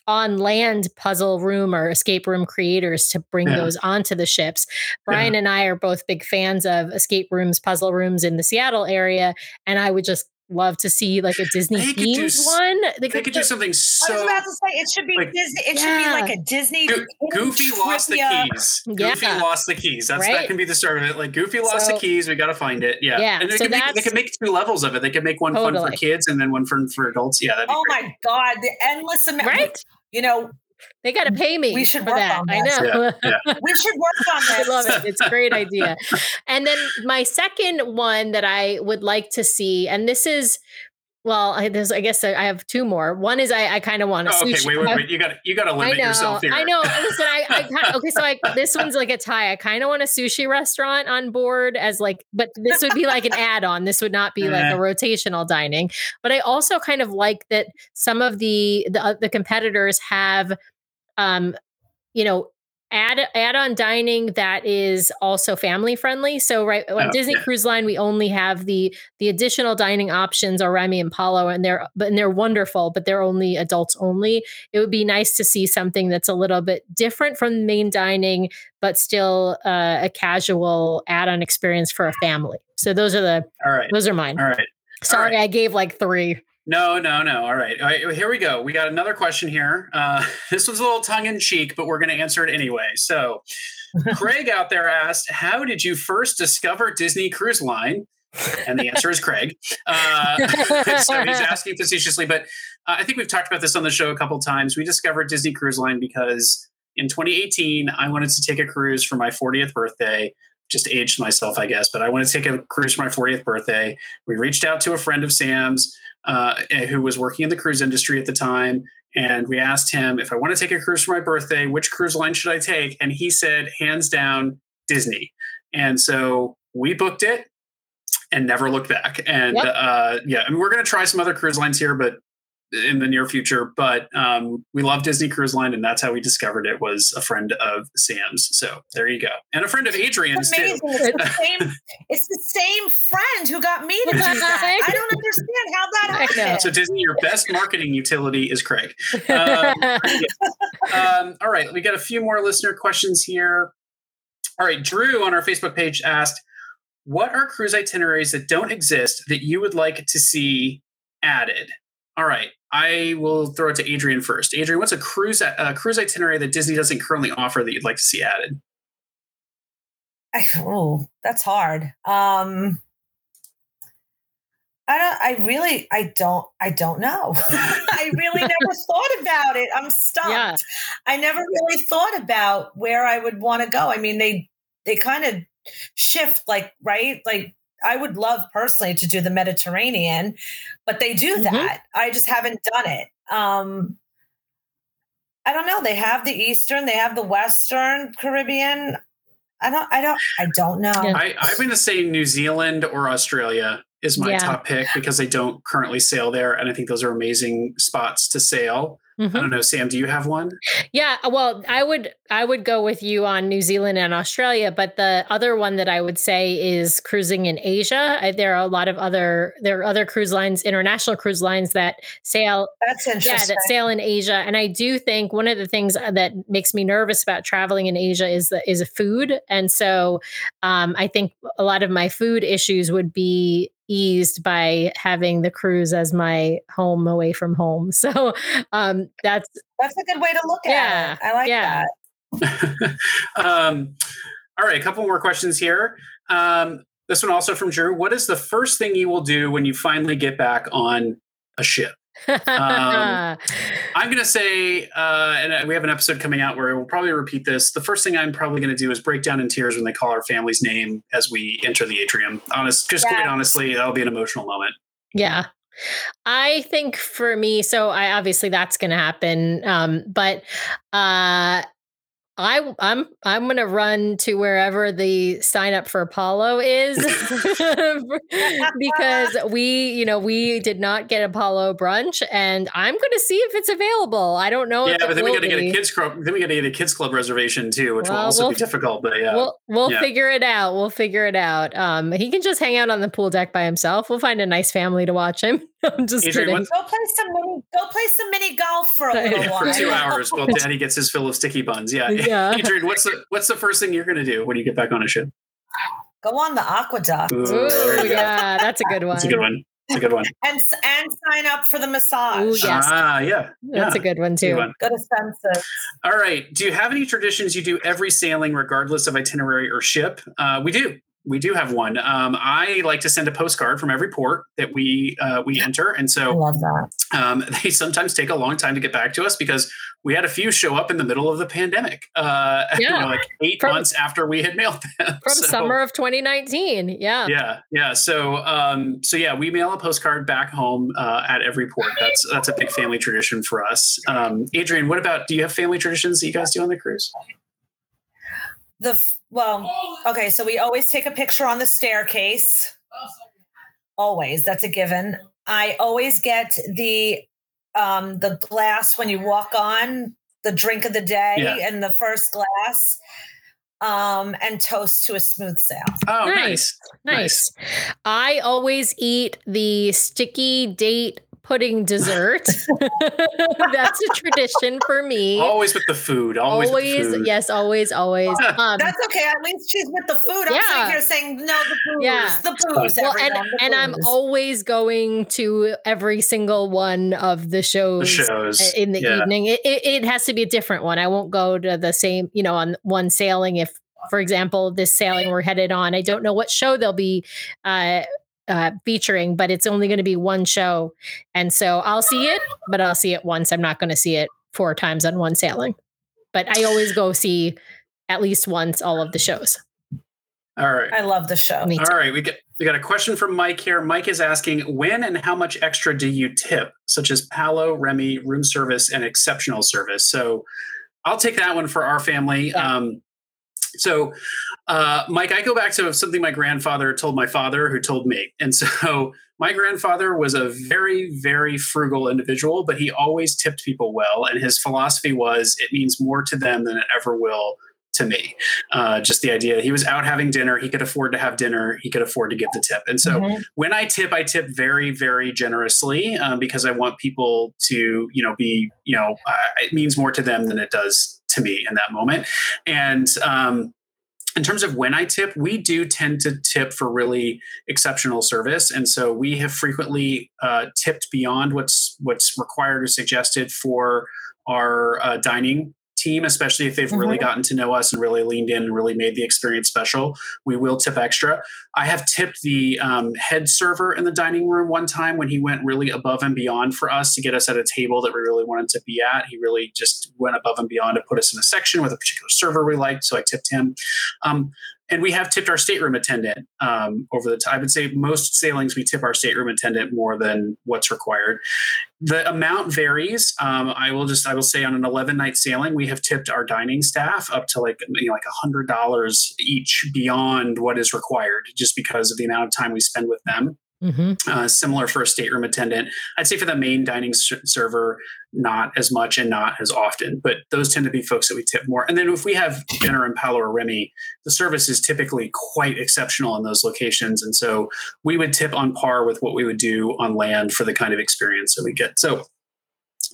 on land puzzle room or escape room creators to bring Yeah. those onto the ships. Brian and I are both big fans of escape rooms, puzzle rooms in the Seattle area, and I would just love to see like a Disney They could do themed one. They could do something I was so about to say it should be like- Disney. It Yeah. should be like a Disney. Go- Goofy lost the trivia. keys. Yeah. Goofy lost the keys. That's that can be the start of it. Like Goofy lost So- the keys. We got to find it. Yeah. Yeah, And they so could make they that's- could make two levels of it. They could make one fun for kids and then one for for adults. Yeah. That'd be Oh great. my God, the endless amount. Right? You know, They got to pay me. We should for work that. on I this. know. we should work on this. I love it. It's a great idea. And then my second one that I would like to see, and this is, well, I, there's, I guess I have two more. One is I, I kind of want to. Oh, okay. Wait, wait, wait. You got you got to I limit know. yourself here. I know. Listen, I, I kind okay. So I, this one's like a tie. I kind of want a sushi restaurant on board as like, but this would be like an add-on. This would not be like a rotational dining. But I also kind of like that some of the the, uh, the competitors have, um, you know. Add add-on dining that is also family friendly. So right on Oh, Disney yeah. Cruise Line, we only have the the additional dining options are Remy and Palo, and they're but and they're wonderful, but they're only adults only it would be nice to see something that's a little bit different from main dining, but still uh, a casual add-on experience for a family. So those are the All right. those are mine. All right. Sorry, right. I gave like three. No, no, no. All right. All right. Here we go. We got another question here. Uh, this was a little tongue in cheek, but we're going to answer it anyway. So, Craig out there asked, How did you first discover Disney Cruise Line? And the answer is Craig. Uh, so he's asking facetiously, but uh, I think we've talked about this on the show a couple times. We discovered Disney Cruise Line because in 2018, I wanted to take a cruise for my 40th birthday. Just aged myself, I guess, but I wanted to take a cruise for my 40th birthday. We reached out to a friend of Sam's. Uh, who was working in the cruise industry at the time. And we asked him if I want to take a cruise for my birthday, which cruise line should I take? And he said, hands down, Disney. And so we booked it and never looked back. And yep. uh, yeah, I mean, we're going to try some other cruise lines here, but in the near future. But um, we love Disney Cruise Line, and that's how we discovered it. Was a friend of Sam's. So there you go, and a friend of Adrian's too. It's the, same, it's the same friend who got me to do that. I don't understand how that happened. So Disney, your best marketing utility is Craig. Um, um, all right, we got a few more listener questions here. All right, Drew on our Facebook page asked, "What are cruise itineraries that don't exist that you would like to see added?" All right, I will throw it to Adrian first. Adrian, what's a cruise a cruise itinerary that Disney doesn't currently offer that you'd like to see added? I, oh, that's hard. Um, I don't. I really. I don't. I don't know. I really never thought about it. I'm stumped. Yeah. I never really thought about where I would want to go. I mean, they they kind of shift, like right, like I would love personally to do the Mediterranean, but they do mm-hmm. that. I just haven't done it. Um, I don't know. They have the Eastern, they have the Western Caribbean. I don't, I don't, I don't know. I, I'm going to say New Zealand or Australia is my yeah. top pick because they don't currently sail there. And I think those are amazing spots to sail. Mm-hmm. I don't know, Sam. Do you have one? Yeah, well, I would I would go with you on New Zealand and Australia, but the other one that I would say is cruising in Asia. I, there are a lot of other there are other cruise lines, international cruise lines that sail. That's interesting. Yeah, that sail in Asia, and I do think one of the things that makes me nervous about traveling in Asia is the is food, and so um, I think a lot of my food issues would be eased by having the cruise as my home away from home. So um, that's that's a good way to look yeah, at it. I like yeah. that. um, all right, a couple more questions here. Um, this one also from Drew. What is the first thing you will do when you finally get back on a ship? Um, I'm going to say, uh, and we have an episode coming out where we'll probably repeat this. The first thing I'm probably going to do is break down in tears when they call our family's name as we enter the atrium. Honest, just yeah. quite honestly, that'll be an emotional moment. Yeah. I think for me, so I obviously that's going to happen. Um, but uh, I I'm I'm gonna run to wherever the sign up for a Palo is because we you know we did not get a Palo brunch and I'm gonna see if it's available. I don't know. Yeah, but then we got to get a kids club. Then we got to get a kids club reservation too, which well, will also we'll, be difficult. But yeah, we'll we'll yeah. figure it out. We'll figure it out. Um, he can just hang out on the pool deck by himself. We'll find a nice family to watch him. I'm just Adrian, kidding. Go play some mini, go play some mini golf for a little while. For two hours while Daddy gets his fill of sticky buns. Yeah. yeah. Adrian, what's the what's the first thing you're gonna do when you get back on a ship? Go on the AquaDuck. Ooh, Ooh yeah, that's a good one. That's a good one. It's a good one. and and sign up for the massage. Ooh, yes. Ah, yeah. That's yeah. a good one too. Good one. Go to Senses. All right. Do you have any traditions you do every sailing, regardless of itinerary or ship? Uh, we do we do have one. Um, I like to send a postcard from every port that we uh, we enter, and so I love that. Um, they sometimes take a long time to get back to us because we had a few show up in the middle of the pandemic, uh, yeah. you know, like eight from, months after we had mailed them from so, summer of 2019. Yeah, yeah, yeah. So, um, so yeah, we mail a postcard back home uh, at every port. That's that's a big family tradition for us. Um, Adrian, what about? Do you have family traditions that you guys do on the cruise? The well, okay, so we always take a picture on the staircase. Always, that's a given. I always get the um the glass when you walk on the drink of the day yeah. and the first glass um and toast to a smooth sail. Oh, nice. nice. Nice. I always eat the sticky date pudding dessert. That's a tradition for me. Always with the food. Always, always food. yes, always, always. Um, That's okay. At least she's with the food. I'm yeah. sitting here saying no, the booze, yeah. the booze. Well, and, the and I'm always going to every single one of the shows, the shows. in the yeah. evening. It, it, it has to be a different one. I won't go to the same, you know, on one sailing if for example, this sailing we're headed on. I don't know what show they'll be uh, uh, featuring, but it's only going to be one show. And so I'll see it, but I'll see it once. I'm not going to see it four times on one sailing. But I always go see at least once all of the shows. All right. I love the show. All right, we got we got a question from Mike here. Mike is asking when and how much extra do you tip, such as Palo, Remy, room service, and exceptional service. So I'll take that one for our family. Yeah. Um, so, uh, Mike, I go back to something my grandfather told my father, who told me. And so, my grandfather was a very, very frugal individual, but he always tipped people well. And his philosophy was it means more to them than it ever will to me. Uh, just the idea he was out having dinner, he could afford to have dinner, he could afford to give the tip. And so mm-hmm. when I tip, I tip very, very generously um, because I want people to, you know, be, you know, uh, it means more to them than it does to me in that moment. And um, in terms of when I tip, we do tend to tip for really exceptional service, and so we have frequently uh, tipped beyond what's what's required or suggested for our uh, dining team, especially if they've mm-hmm. really gotten to know us and really leaned in and really made the experience special, we will tip extra. I have tipped the um, head server in the dining room one time when he went really above and beyond for us to get us at a table that we really wanted to be at. He really just went above and beyond to put us in a section with a particular server we liked, so I tipped him. Um, and we have tipped our stateroom attendant um, over the time. I would say most sailings we tip our stateroom attendant more than what's required. The amount varies. Um, I will just I will say on an 11 night sailing we have tipped our dining staff up to like you know, like hundred dollars each beyond what is required, just because of the amount of time we spend with them. Mm-hmm. Uh, similar for a stateroom attendant. I'd say for the main dining server, not as much and not as often, but those tend to be folks that we tip more. And then if we have dinner in Palo or Remy, the service is typically quite exceptional in those locations. And so we would tip on par with what we would do on land for the kind of experience that we get. So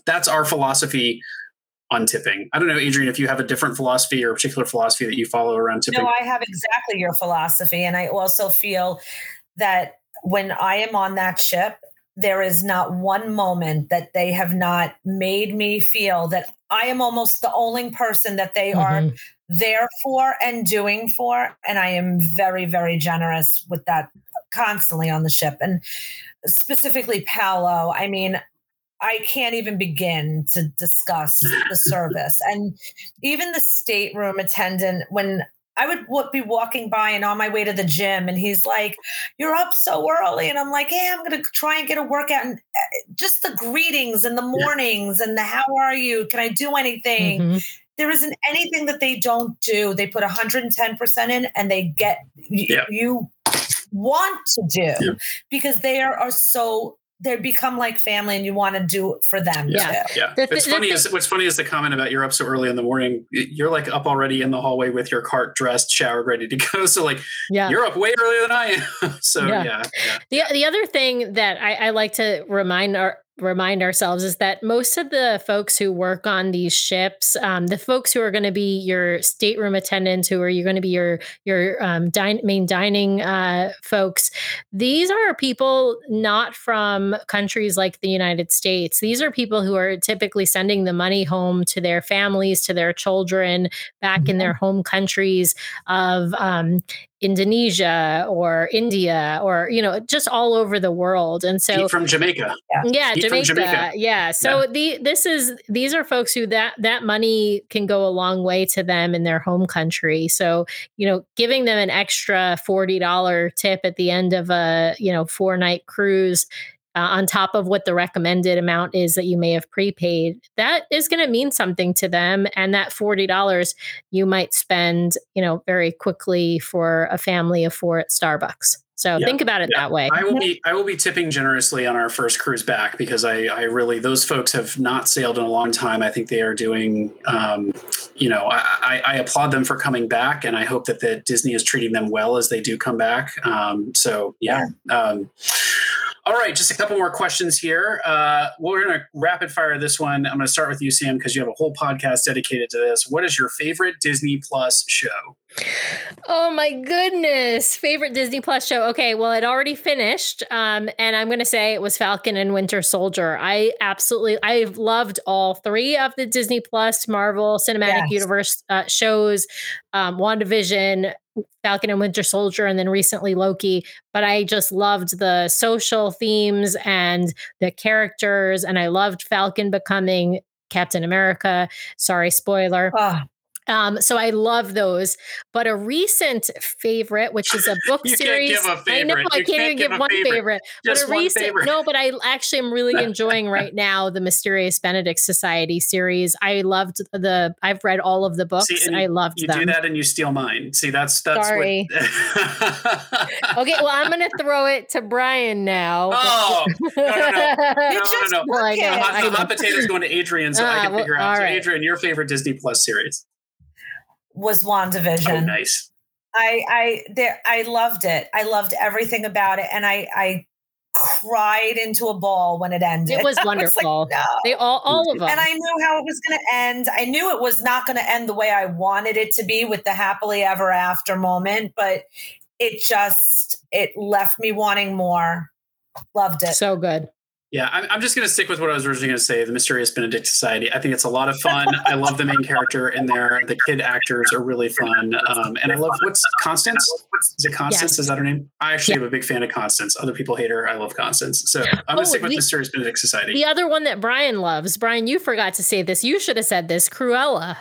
that's our philosophy on tipping. I don't know, Adrian, if you have a different philosophy or a particular philosophy that you follow around tipping. No, I have exactly your philosophy. And I also feel that when I am on that ship, there is not one moment that they have not made me feel that I am almost the only person that they mm-hmm. are there for and doing for. And I am very, very generous with that constantly on the ship. And specifically Palo, I mean, I can't even begin to discuss the service. And even the stateroom attendant, when I would be walking by and on my way to the gym, and he's like, You're up so early. And I'm like, Hey, I'm going to try and get a workout. And eh, just the greetings and the mornings yeah. and the how are you? Can I do anything? Mm-hmm. There isn't anything that they don't do. They put 110% in and they get yeah. you want to do yeah. because they are, are so they become like family and you want to do it for them yeah. too. yeah. The, it's funny is what's funny is the comment about you're up so early in the morning you're like up already in the hallway with your cart dressed showered ready to go. So like yeah. you're up way earlier than i am. So yeah, yeah, yeah. the, the other thing that I, I like to remind our remind ourselves is that most of the folks who work on these ships, um, the folks who are going to be your stateroom attendants, who are you going to be your your um, dine, main dining uh, folks, these are people not from countries like the United States. These are people who are typically sending the money home to their families, to their children, back mm-hmm. in their home countries of um, Indonesia or India or you know just all over the world and so from Jamaica yeah, Jamaica. Jamaica. yeah so yeah. the this is these are folks who that that money can go a long way to them in their home country so you know giving them an extra $40 tip at the end of a you know four night cruise uh, on top of what the recommended amount is that you may have prepaid, that is going to mean something to them. And that $40 you might spend, you know, very quickly for a family of four at Starbucks. So yeah, think about it yeah. that way. I will be I will be tipping generously on our first cruise back because I I really those folks have not sailed in a long time. I think they are doing um, you know I, I, applaud them for coming back and I hope that the Disney is treating them well as they do come back. Um, so yeah. Um, all right, just a couple more questions here. Uh, we're going to rapid fire this one. I'm going to start with you, Sam, because you have a whole podcast dedicated to this. What is your favorite Disney Plus show? Oh my goodness. Favorite Disney Plus show. Okay, well, it already finished. Um, and I'm gonna say it was Falcon and Winter Soldier. I absolutely I've loved all three of the Disney Plus Marvel Cinematic yes. Universe uh, shows, um, WandaVision, Falcon and Winter Soldier, and then recently Loki. But I just loved the social themes and the characters, and I loved Falcon becoming Captain America. Sorry, spoiler. Oh. Um, so I love those. But a recent favorite, which is a book You can't series. give a I know favorite. I You can't can't even give give one favorite. favorite. But a recent favorite. no, but I actually am really enjoying right now the Mysterious Benedict Society series. I loved the I've read all of the books. See, and I loved You them. do that and you steal mine. See, that's that's Sorry. what. Okay, well, I'm gonna throw it to Brian now. Oh, no, no, no. You no, just no. Well, I work know, The it. I the know. hot potatoes going to Adrian, so I Ah, can well, figure out. So, right. Adrian, your favorite Disney Plus series? Was WandaVision. Oh, nice. I I there I loved it. I loved everything about it, and I I cried into a ball when it ended. It was I like, wonderful. no. They all all of them. And I knew how it was going to end. I knew it was not going to end the way I wanted it to be with the happily ever after moment, but it just it left me wanting more. Loved it. so good. Yeah, I'm, I'm just going to stick with what I was originally going to say. The Mysterious Benedict Society. I think it's a lot of fun. I love the main character in there. The kid actors are really fun, um, and I love what's Constance. Is it Constance? Yes. Is that her name? I actually am a big fan of Constance. Other people hate her. I love Constance. So I'm going Oh, to stick with the- Mysterious Benedict Society. The other one that Brian loves, Brian, you forgot to say this. You should have said this. Cruella.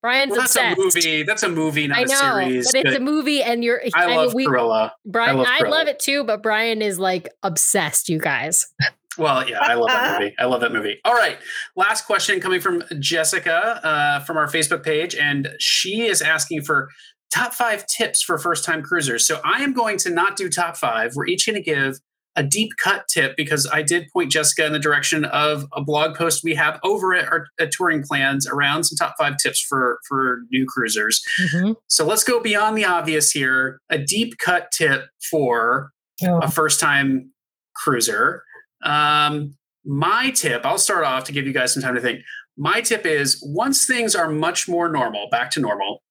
Brian's well, that's obsessed. a movie. That's a movie, not I a know, series. but it's but a movie, and you're. I mean, love we, Cruella. Brian, I love I love it too, but Brian is like obsessed. You guys. Well, yeah, I love that movie. I love that movie. All right. Last question coming from Jessica uh, from our Facebook page. And she is asking for top five tips for first time cruisers. So I am going to not do top five. We're each going to give a deep cut tip because I did point Jessica in the direction of a blog post we have over at our at touring plans around some top five tips for for new cruisers. So let's go beyond the obvious here. A deep cut tip for a first time cruiser. Um, my tip, I'll start off to give you guys some time to think. My tip is once things are much more normal, back to normal,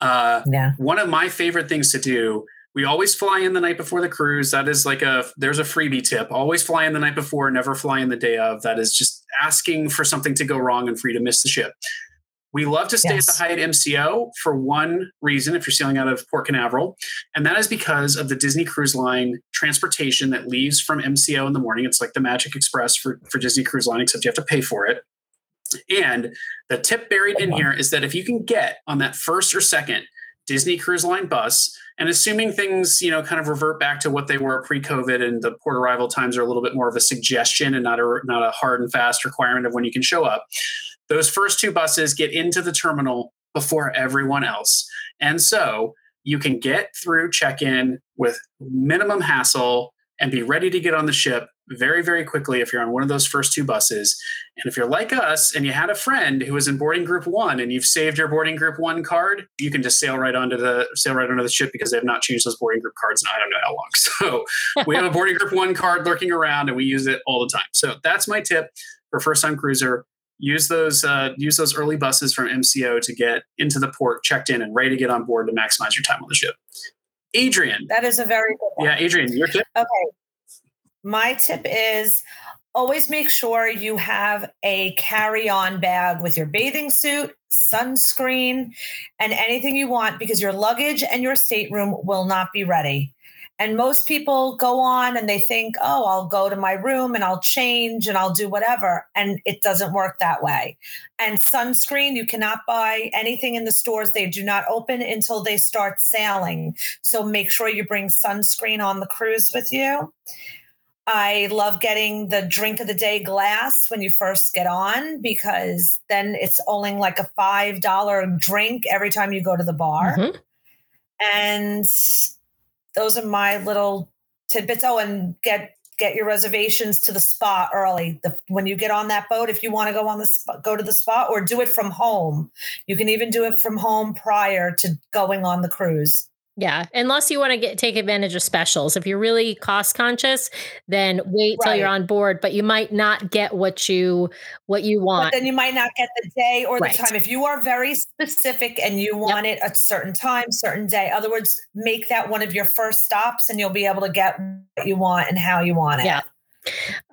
uh, Yeah. one of my favorite things to do we always fly in the night before the cruise that is like a there's a freebie tip always fly in the night before never fly in the day of that is just asking for something to go wrong and for you to miss the ship we love to stay Yes. at the Hyatt MCO for one reason if you're sailing out of Port Canaveral, and that is because of the Disney Cruise Line transportation that leaves from MCO in the morning. It's like the Magic Express for, for Disney Cruise Line, except you have to pay for it. And the tip buried in here is that if you can get on that first or second Disney Cruise Line bus, and assuming things, you know, kind of revert back to what they were pre-COVID, and the port arrival times are a little bit more of a suggestion and not a not a hard and fast requirement of when you can show up. Those first two buses get into the terminal before everyone else, and so you can get through check-in with minimum hassle and be ready to get on the ship very, very quickly if you're on one of those first two buses. And if you're like us and you had a friend who was in boarding group one and you've saved your boarding group one card, you can just sail right onto the sail right onto the ship because they've not changed those boarding group cards in I don't know how long. So we have a boarding group one card lurking around and we use it all the time. So that's my tip for first time cruiser. Use those uh, use those early buses from MCO to get into the port, checked in, and ready to get on board to maximize your time on the ship. Adrian, That is a very good one. yeah, Adrian, your tip. Okay. My tip is always make sure you have a carry on bag with your bathing suit, sunscreen, and anything you want because your luggage and your stateroom will not be ready. And most people go on and they think, oh, I'll go to my room and I'll change and I'll do whatever. And it doesn't work that way. And sunscreen, you cannot buy anything in the stores. They do not open until they start sailing. So make sure you bring sunscreen on the cruise with you. I love getting the drink of the day glass when you first get on because then it's only like a $5 drink every time you go to the bar. Mhm. And those are my little tidbits. Oh, and get get your reservations to the spa early. The, when you get on that boat, if you want to go on the spa, go to the spa or do it from home. You can even do it from home prior to going on the cruise. Yeah, unless you want to get take advantage of specials. If you're really cost conscious, then wait till you're on board. But you might not get what you what you want. But then you might not get the day or the time. If you are very specific and you want it at a certain time, certain day, other words, make that one of your first stops and you'll be able to get what you want and how you want it. Yeah.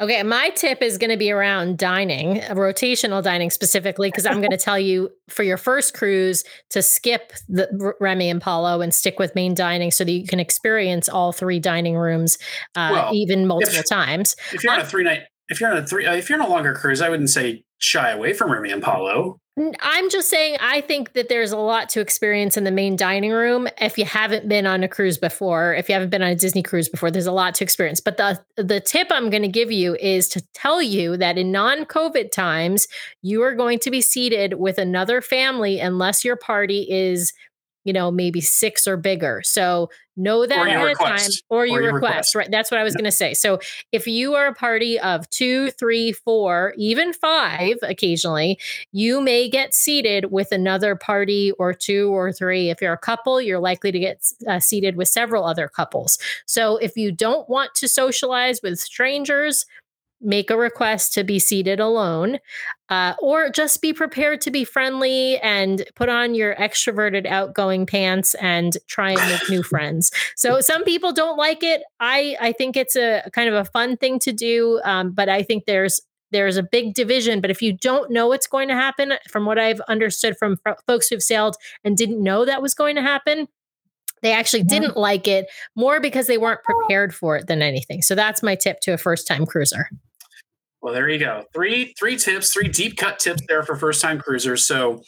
Okay, my tip is going to be around dining, uh, rotational dining specifically, because I'm going to tell you for your first cruise to skip the Remy and Palo and stick with main dining so that you can experience all three dining rooms, uh, Well, even multiple times. If you're on a three night, if you're on a three, uh, if you're on a longer cruise, I wouldn't say shy away from Remy and Palo. I'm just saying, I think that there's a lot to experience in the main dining room. If you haven't been on a cruise before, if you haven't been on a Disney cruise before, there's a lot to experience. But the the tip I'm going to give you is to tell you that in non-COVID times, you are going to be seated with another family unless your party is you know, maybe six or bigger. So know that ahead of time or your request, request, Right. That's what I was yeah. going to say. So if you are a party of two, three, four, even five occasionally, you may get seated with another party or two or three. If you're a couple, you're likely to get uh, seated with several other couples. So if you don't want to socialize with strangers, make a request to be seated alone, uh, or just be prepared to be friendly and put on your extroverted, outgoing pants and try and make new friends. So some people don't like it. I I think it's a kind of a fun thing to do, um, but I think there's there's a big division. But if you don't know what's going to happen, from what I've understood from f- folks who've sailed and didn't know that was going to happen, they actually didn't like it more because they weren't prepared for it than anything. So that's my tip to a first time cruiser. Well, there you go. Three three tips, three deep cut tips there for first time cruisers. So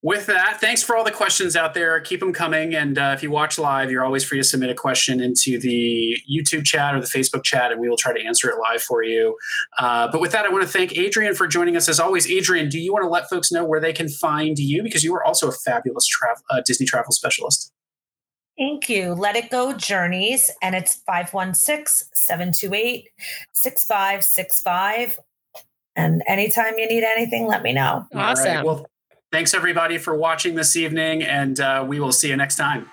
with that, thanks for all the questions out there. Keep them coming. And uh, if you watch live, you're always free to submit a question into the YouTube chat or the Facebook chat, and we will try to answer it live for you. Uh, but with that, I want to thank Adrian for joining us as always. Adrian, do you want to let folks know where they can find you? Because you are also a fabulous tra- uh, Disney travel specialist. Thank you. Let It Go Journeys, and it's 516 728 6565. And anytime you need anything, let me know. Awesome. Well, thanks everybody for watching this evening, and uh, we will see you next time.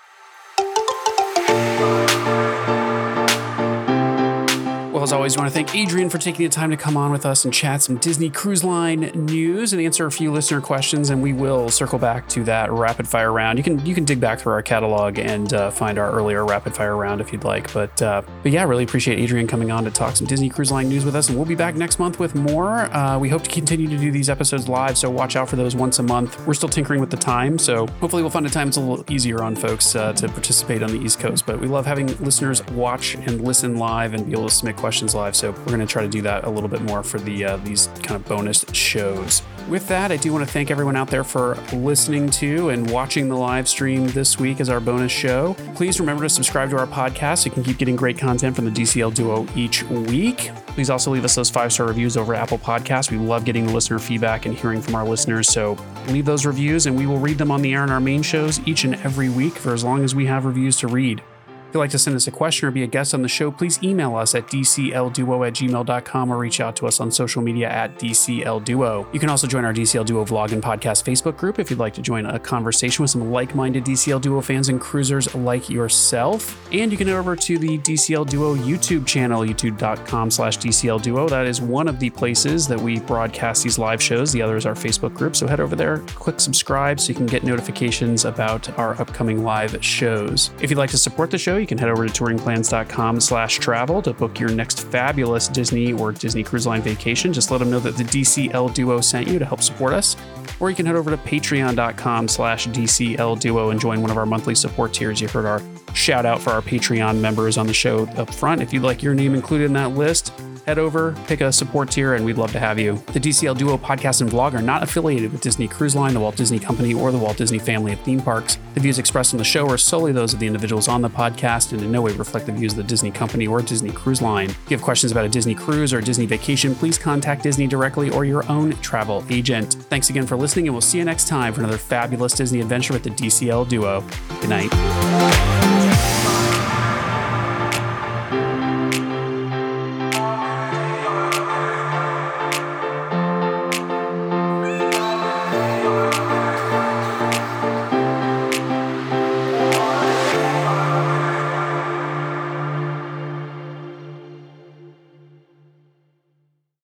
Well, as always, I want to thank Adrian for taking the time to come on with us and chat some Disney Cruise Line news and answer a few listener questions. And we will circle back to that rapid fire round. You can you can dig back through our catalog and uh, find our earlier rapid fire round if you'd like. But uh, but yeah, really appreciate Adrian coming on to talk some Disney Cruise Line news with us. And we'll be back next month with more. Uh, we hope to continue to do these episodes live, so watch out for those once a month. We're still tinkering with the time, so hopefully we'll find a time that's a little easier on folks uh, to participate on the East Coast. But we love having listeners watch and listen live and be able to submit questions live. So we're going to try to do that a little bit more for the uh, these kind of bonus shows. With that, I do want to thank everyone out there for listening to and watching the live stream this week as our bonus show. Please remember to subscribe to our podcast so you can keep getting great content from the DCL Duo each week. Please also leave us those five star reviews over Apple Podcasts. We love getting the listener feedback and hearing from our listeners. So leave those reviews and we will read them on the air in our main shows each and every week for as long as we have reviews to read. If you'd like to send us a question or be a guest on the show, please email us at dclduo at gmail.com or reach out to us on social media at dclduo. You can also join our DCL Duo vlog and podcast Facebook group if you'd like to join a conversation with some like-minded DCL Duo fans and cruisers like yourself. And you can head over to the DCL Duo YouTube channel, youtube.com slash DCL Duo. That is one of the places that we broadcast these live shows. The other is our Facebook group. So head over there, click subscribe so you can get notifications about our upcoming live shows. If you'd like to support the show, you can head over to touringplans.com slash travel to book your next fabulous Disney or Disney Cruise Line vacation. Just let them know that the DCL Duo sent you to help support us. Or you can head over to patreon.com slash DCL Duo and join one of our monthly support tiers. You heard our shout out for our Patreon members on the show up front. If you'd like your name included in that list, head over, pick a support tier, and we'd love to have you. The DCL Duo podcast and vlog are not affiliated with Disney Cruise Line, the Walt Disney Company, or the Walt Disney family of theme parks. The views expressed on the show are solely those of the individuals on the podcast and in no way reflect the views of the Disney Company or Disney Cruise Line. If you have questions about a Disney cruise or a Disney vacation, please contact Disney directly or your own travel agent. Thanks again for listening, and we'll see you next time for another fabulous Disney adventure with the DCL Duo. Good night.